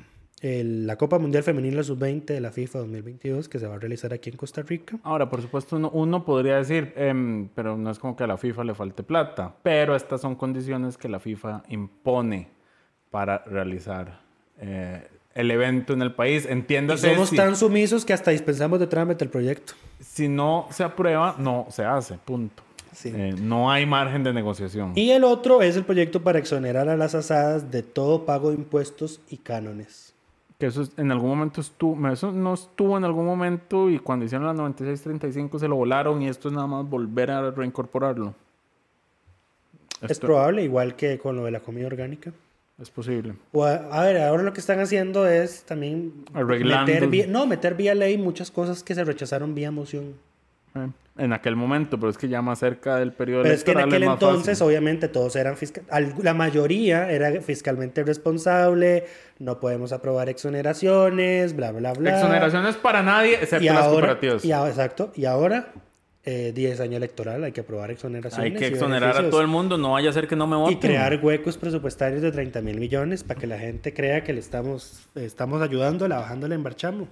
el- la Copa Mundial Femenina Sub-20 de la FIFA 2022 que se va a realizar aquí en Costa Rica. Ahora, por supuesto, uno, uno podría decir, em, pero no es como que a la FIFA le falte plata, pero estas son condiciones que la FIFA impone para realizar eh, el evento en el país. Y Entiéndase, somos si, tan sumisos que hasta dispensamos de trámite el proyecto. si no se aprueba, no se hace, punto. Sí. Eh, no hay margen de negociación. Y el otro es el proyecto para exonerar a las asadas de todo pago de impuestos y cánones. Que eso es- en algún momento estuvo, eso no estuvo en algún momento y cuando hicieron la 9635 se lo volaron y esto es nada más volver a reincorporarlo. Es Esto- probable, igual que con lo de la comida orgánica. Es posible. O a, a ver, ahora lo que están haciendo es también Arreglando. meter vía, no, meter vía ley muchas cosas que se rechazaron vía moción. Eh, en aquel momento, pero es que ya más cerca del periodo Pero es que en electoral aquel entonces, fácil. obviamente, todos eran fiscal, al- la mayoría era fiscalmente responsable, no podemos aprobar exoneraciones, bla, bla, bla. Exoneraciones para nadie, excepto y las ahora, cooperativas. y exacto, y ahora, eh, 10 años electoral, hay que aprobar exoneraciones. Hay que y exonerar a todo el mundo, no vaya a ser que no me voten. Y crear huecos presupuestarios de 30 mil millones para que la gente crea que le estamos, estamos ayudándola, bajándole en Barchamo.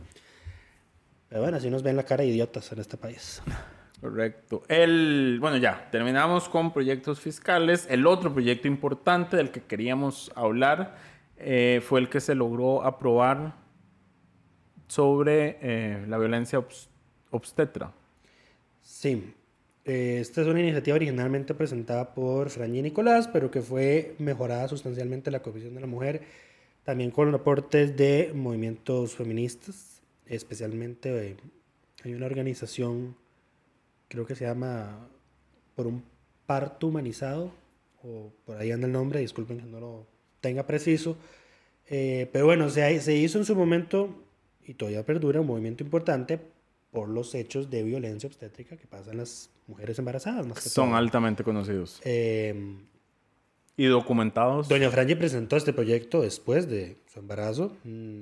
Pero bueno, así nos ven la cara de idiotas en este país. Correcto. El, bueno, ya, terminamos con proyectos fiscales. El otro proyecto importante del que queríamos hablar eh, fue el que se logró aprobar sobre eh, la violencia obs- obstetra. Sí, eh, esta es una iniciativa originalmente presentada por Franji Nicolás, pero que fue mejorada sustancialmente en la Comisión de la Mujer, también con aportes de movimientos feministas, especialmente eh, hay una organización, creo que se llama Por un parto humanizado, o por ahí anda el nombre, disculpen que no lo tenga preciso, eh, pero bueno, se, se hizo en su momento y todavía perdura un movimiento importante por los hechos de violencia obstétrica que pasan las mujeres embarazadas. Más que Son todo. altamente conocidos. Eh, Y documentados. Doña Franji presentó este proyecto después de su embarazo. Mm,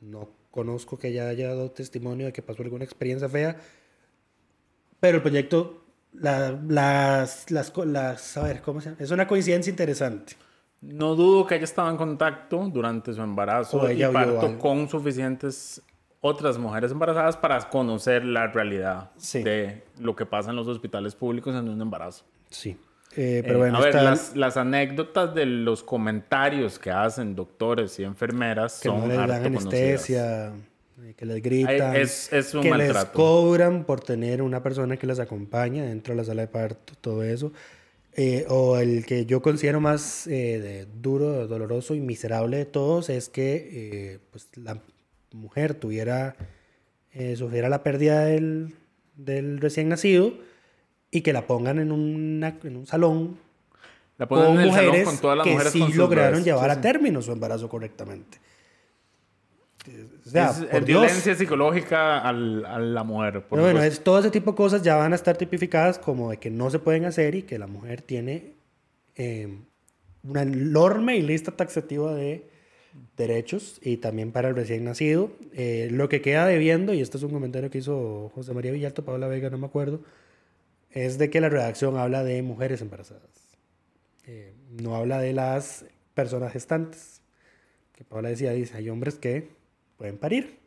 No conozco que ella haya dado testimonio de que pasó alguna experiencia fea, pero el proyecto, la- las, las, las, a ver, ¿cómo se llama? Es una coincidencia interesante. No dudo que haya estado en contacto durante su embarazo O y parto con suficientes otras mujeres embarazadas para conocer la realidad Sí. de lo que pasa en los hospitales públicos en un embarazo. Sí. Eh, Eh, pero bueno, a ver, las, las anécdotas de los comentarios que hacen doctores y enfermeras que son no les dan harto conocidas. anestesia, eh, que les gritan, es- es un que les maltrato. cobran por tener una persona que les acompaña dentro de la sala de parto, todo eso. Eh, o el que yo considero más eh, de duro, doloroso y miserable de todos es que eh, pues, la mujer tuviera, eh, sufriera la pérdida del, del recién nacido y que la pongan en, una- en un salón La ponen con en el salón mujeres con todas las que mujeres sí con lograron llevar Sí, a término su embarazo correctamente. O sea, es, por es Dios. violencia psicológica al- a la mujer. por bueno, es, todo ese tipo de cosas ya van a estar tipificadas como de que no se pueden hacer y que la mujer tiene eh, una enorme y lista taxativa de derechos y también para el recién nacido. Eh, lo que queda debiendo, y este es un comentario que hizo José María Villalto, Paola Vega, no me acuerdo, es de que la redacción habla de mujeres embarazadas. Eh, no habla de las personas gestantes. Que Paola decía, dice, hay hombres que pueden parir.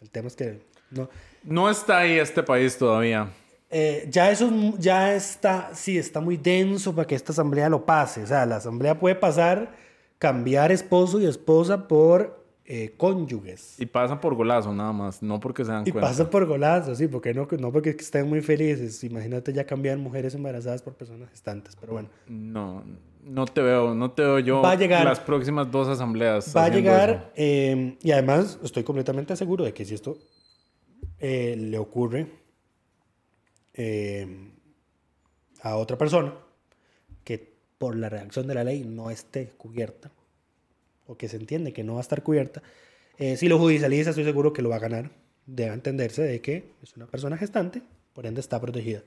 El tema es que no, No está ahí este país todavía. eh, ya eso es- ya está, sí, está muy denso para que esta asamblea lo pase. O sea, la asamblea puede pasar, cambiar esposo y esposa por eh, cónyuges. Y pasa por golazo nada más, no porque se dan Y cuenta. pasa por golazos, sí, porque no, no porque estén muy felices. Imagínate ya cambiar mujeres embarazadas por personas gestantes. Pero bueno, No, no te veo, no te veo yo Va a llegar- las próximas dos asambleas. va a llegar, eh, y además estoy completamente seguro de que si esto eh, le ocurre eh, a otra persona que por la reacción de la ley no esté cubierta, o que se entiende que no va a estar cubierta, eh, si lo judicializa estoy seguro que lo va a ganar. Debe entenderse de que es una persona gestante, por ende está protegida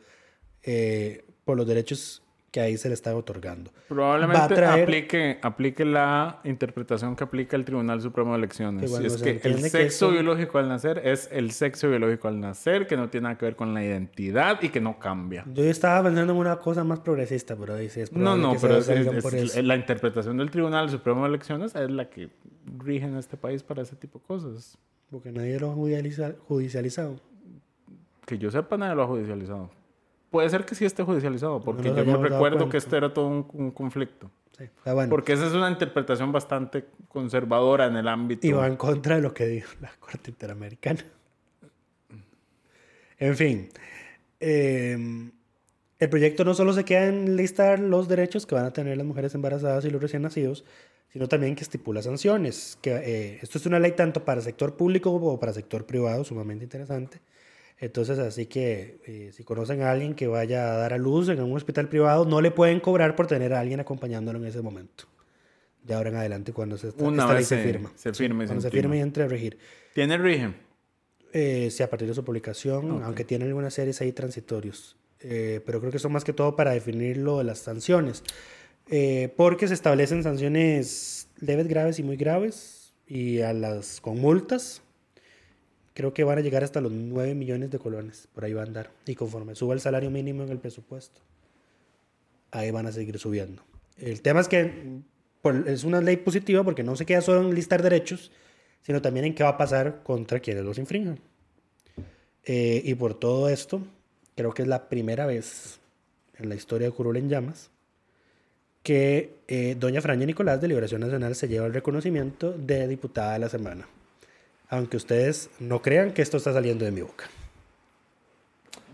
eh, por los derechos que ahí se le está otorgando. Probablemente traer- aplique, aplique la interpretación que aplica el Tribunal Supremo de Que Elecciones. es que el que sexo eso- biológico al nacer es el sexo biológico al nacer, que no tiene nada que ver con la identidad y que no cambia. Yo estaba pensando en una cosa más progresista, pero dice es No, no, que pero es- es- la interpretación del Tribunal Supremo de Elecciones es la que rige en este país para ese tipo de cosas. Porque nadie lo ha judicializa- judicializado. Que yo sepa, nadie lo ha judicializado. Puede ser que sí esté judicializado, porque yo me recuerdo que este era todo un, un conflicto. Sí. O sea, bueno, Porque esa es una interpretación bastante conservadora en el ámbito. y va en contra de lo que dijo la Corte Interamericana. En fin, eh, el proyecto no solo se queda en listar los derechos que van a tener las mujeres embarazadas y los recién nacidos, sino también que estipula sanciones. Que, eh, esto es una ley tanto para sector público como para sector privado, sumamente interesante. Entonces, así que eh, si conocen a alguien que vaya a dar a luz en un hospital privado, no le pueden cobrar por tener a alguien acompañándolo en ese momento. de ahora en adelante cuando se, esta, Una esta ley vez se se- firma. se firme y cuando se y entre a regir. ¿Tiene origen? Eh, sí, a partir de su publicación, aunque tiene algunas series ahí transitorios. Eh, pero creo que son más que todo para definir lo de las sanciones. Eh, porque se establecen sanciones leves, graves y muy graves. Y a las con multas, creo que van a llegar hasta los 9 millones de colones. Por ahí va a andar. Y conforme suba el salario mínimo en el presupuesto, ahí van a seguir subiendo. El tema es que por- es una ley positiva porque no se queda solo en listar derechos, sino también en qué va a pasar contra quienes los infrinjan. Eh, y por todo esto, creo que es la primera vez en la historia de Curul en Llamas que eh, doña Franja Nicolás de Liberación Nacional se lleva el reconocimiento de diputada de la semana. Aunque ustedes no crean que esto está saliendo de mi boca.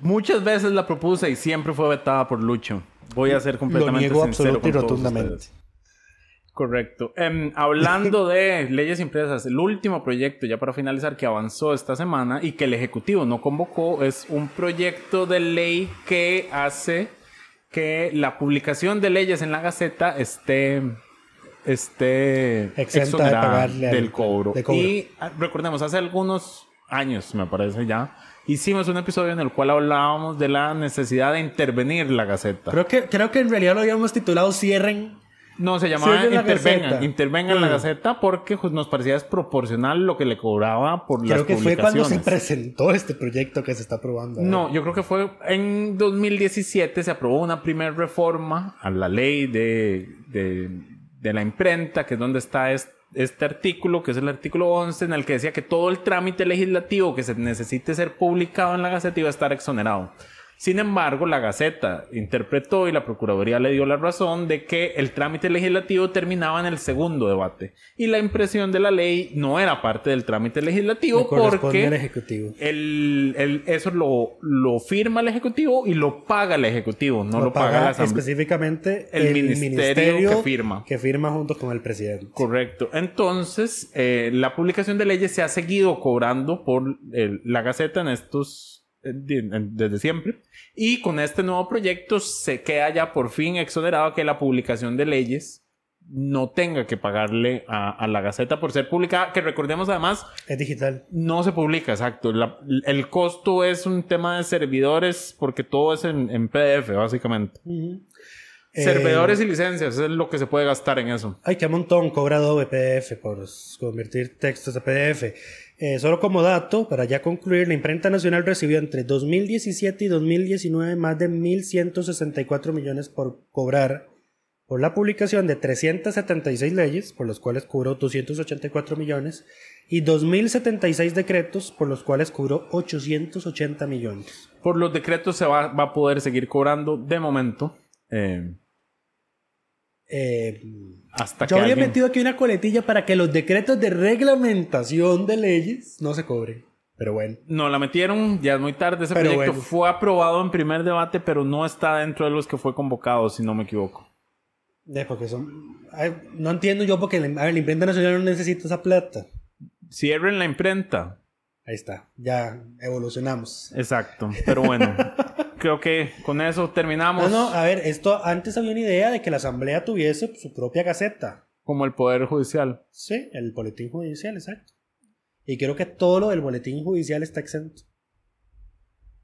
Muchas veces la propuse y siempre fue vetada por Lucho. Voy a ser completamente niego sincero y rotundamente. ustedes. Correcto. Em, hablando de <laughs> leyes impresas, el último proyecto, ya para finalizar, que avanzó esta semana y que el Ejecutivo no convocó, es un proyecto de ley que hace que la publicación de leyes en la Gaceta esté, esté Exenta de pagarle del cobro. de cobro. Y ah, recordemos, hace algunos años, me parece ya, hicimos un episodio en el cual hablábamos de la necesidad de intervenir la Gaceta. Creo que, creo que en realidad lo habíamos titulado Cierren. No, se llamaba Intervengan. Gaceta. Intervengan en la Mm. Gaceta porque pues, nos parecía desproporcional lo que le cobraba por las Creo que fue cuando se publicaciones. presentó este proyecto que se está aprobando. ahora. No, yo creo que fue en 2017 se aprobó una primera reforma a la ley de, de, de la imprenta, que es donde está es- este artículo, que es el artículo 11, en el que decía que todo el trámite legislativo que se necesite ser publicado en la Gaceta iba a estar exonerado. Sin embargo, la Gaceta interpretó y la Procuraduría le dio la razón de que el trámite legislativo terminaba en el segundo debate y la impresión de la ley no era parte del trámite Le legislativo porque al Ejecutivo. el, el- eso lo, lo firma el Ejecutivo y lo paga el Ejecutivo, no lo, paga, la Asamblea. específicamente El ministerio que firma. que firma junto con el presidente. Correcto. Entonces, eh, la publicación de leyes se ha seguido cobrando por eh, la Gaceta en estos desde siempre. Y con este nuevo proyecto se queda ya por fin exonerado que la publicación de leyes no tenga que pagarle a, a la Gaceta por ser publicada, que recordemos además Es digital. No se publica, exacto. La- el costo es un tema de servidores porque todo es en, en PDF, básicamente. Servidores Eh, y licencias es lo que se puede gastar en eso. Ay, qué montón cobra Adobe PDF por convertir textos a PDF. Eh, solo como dato, para ya concluir, la imprenta nacional recibió entre 2017 y 2019 más de 1.164 millones por cobrar por la publicación de 376 leyes, por las cuales cobró 284 millones, y 2.076 decretos, por los cuales cobró 880 millones. Por los decretos se va, a poder seguir cobrando de momento. eh, Eh, hasta yo que había alguien- metido aquí una coletilla para que los decretos de reglamentación de leyes no se cobren. Pero bueno. No, la metieron, ya es muy tarde. Ese Pero proyecto bueno. fue aprobado en primer debate, pero no está dentro de los que fue convocado, si no me equivoco. Eh, porque son, ay, no entiendo yo porque a ver, la imprenta nacional no necesita esa plata. Cierren la imprenta. Ahí está, ya evolucionamos. Exacto. Pero bueno, <laughs> creo que con eso terminamos. No, no, a ver, esto antes había una idea de que la asamblea tuviese su propia gaceta. Como el Poder Judicial. Sí, el boletín judicial, exacto. Y creo que todo lo del boletín judicial está exento.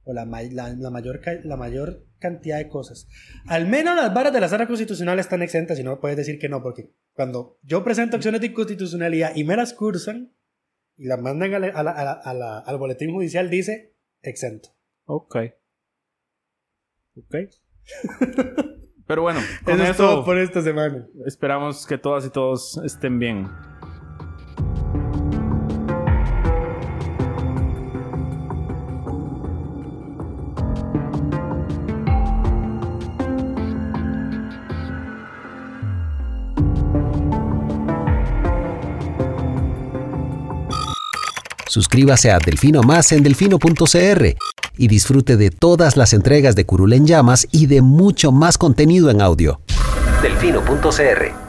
O la, la, la mayor, la mayor cantidad de cosas. Al menos las varas de la sala constitucional están exentas y no puedes decir que no, porque cuando yo presento acciones de inconstitucionalidad y me las cursan y las mandan a la- a al boletín judicial, dice exento. Ok. Ok. <laughs> Pero bueno, con Eso eso, es todo por esta semana. esperamos que todas y todos estén bien. Suscríbase a Delfino Más en delfino.cr y disfrute de todas las entregas de Curul en Llamas y de mucho más contenido en audio. Delfino.cr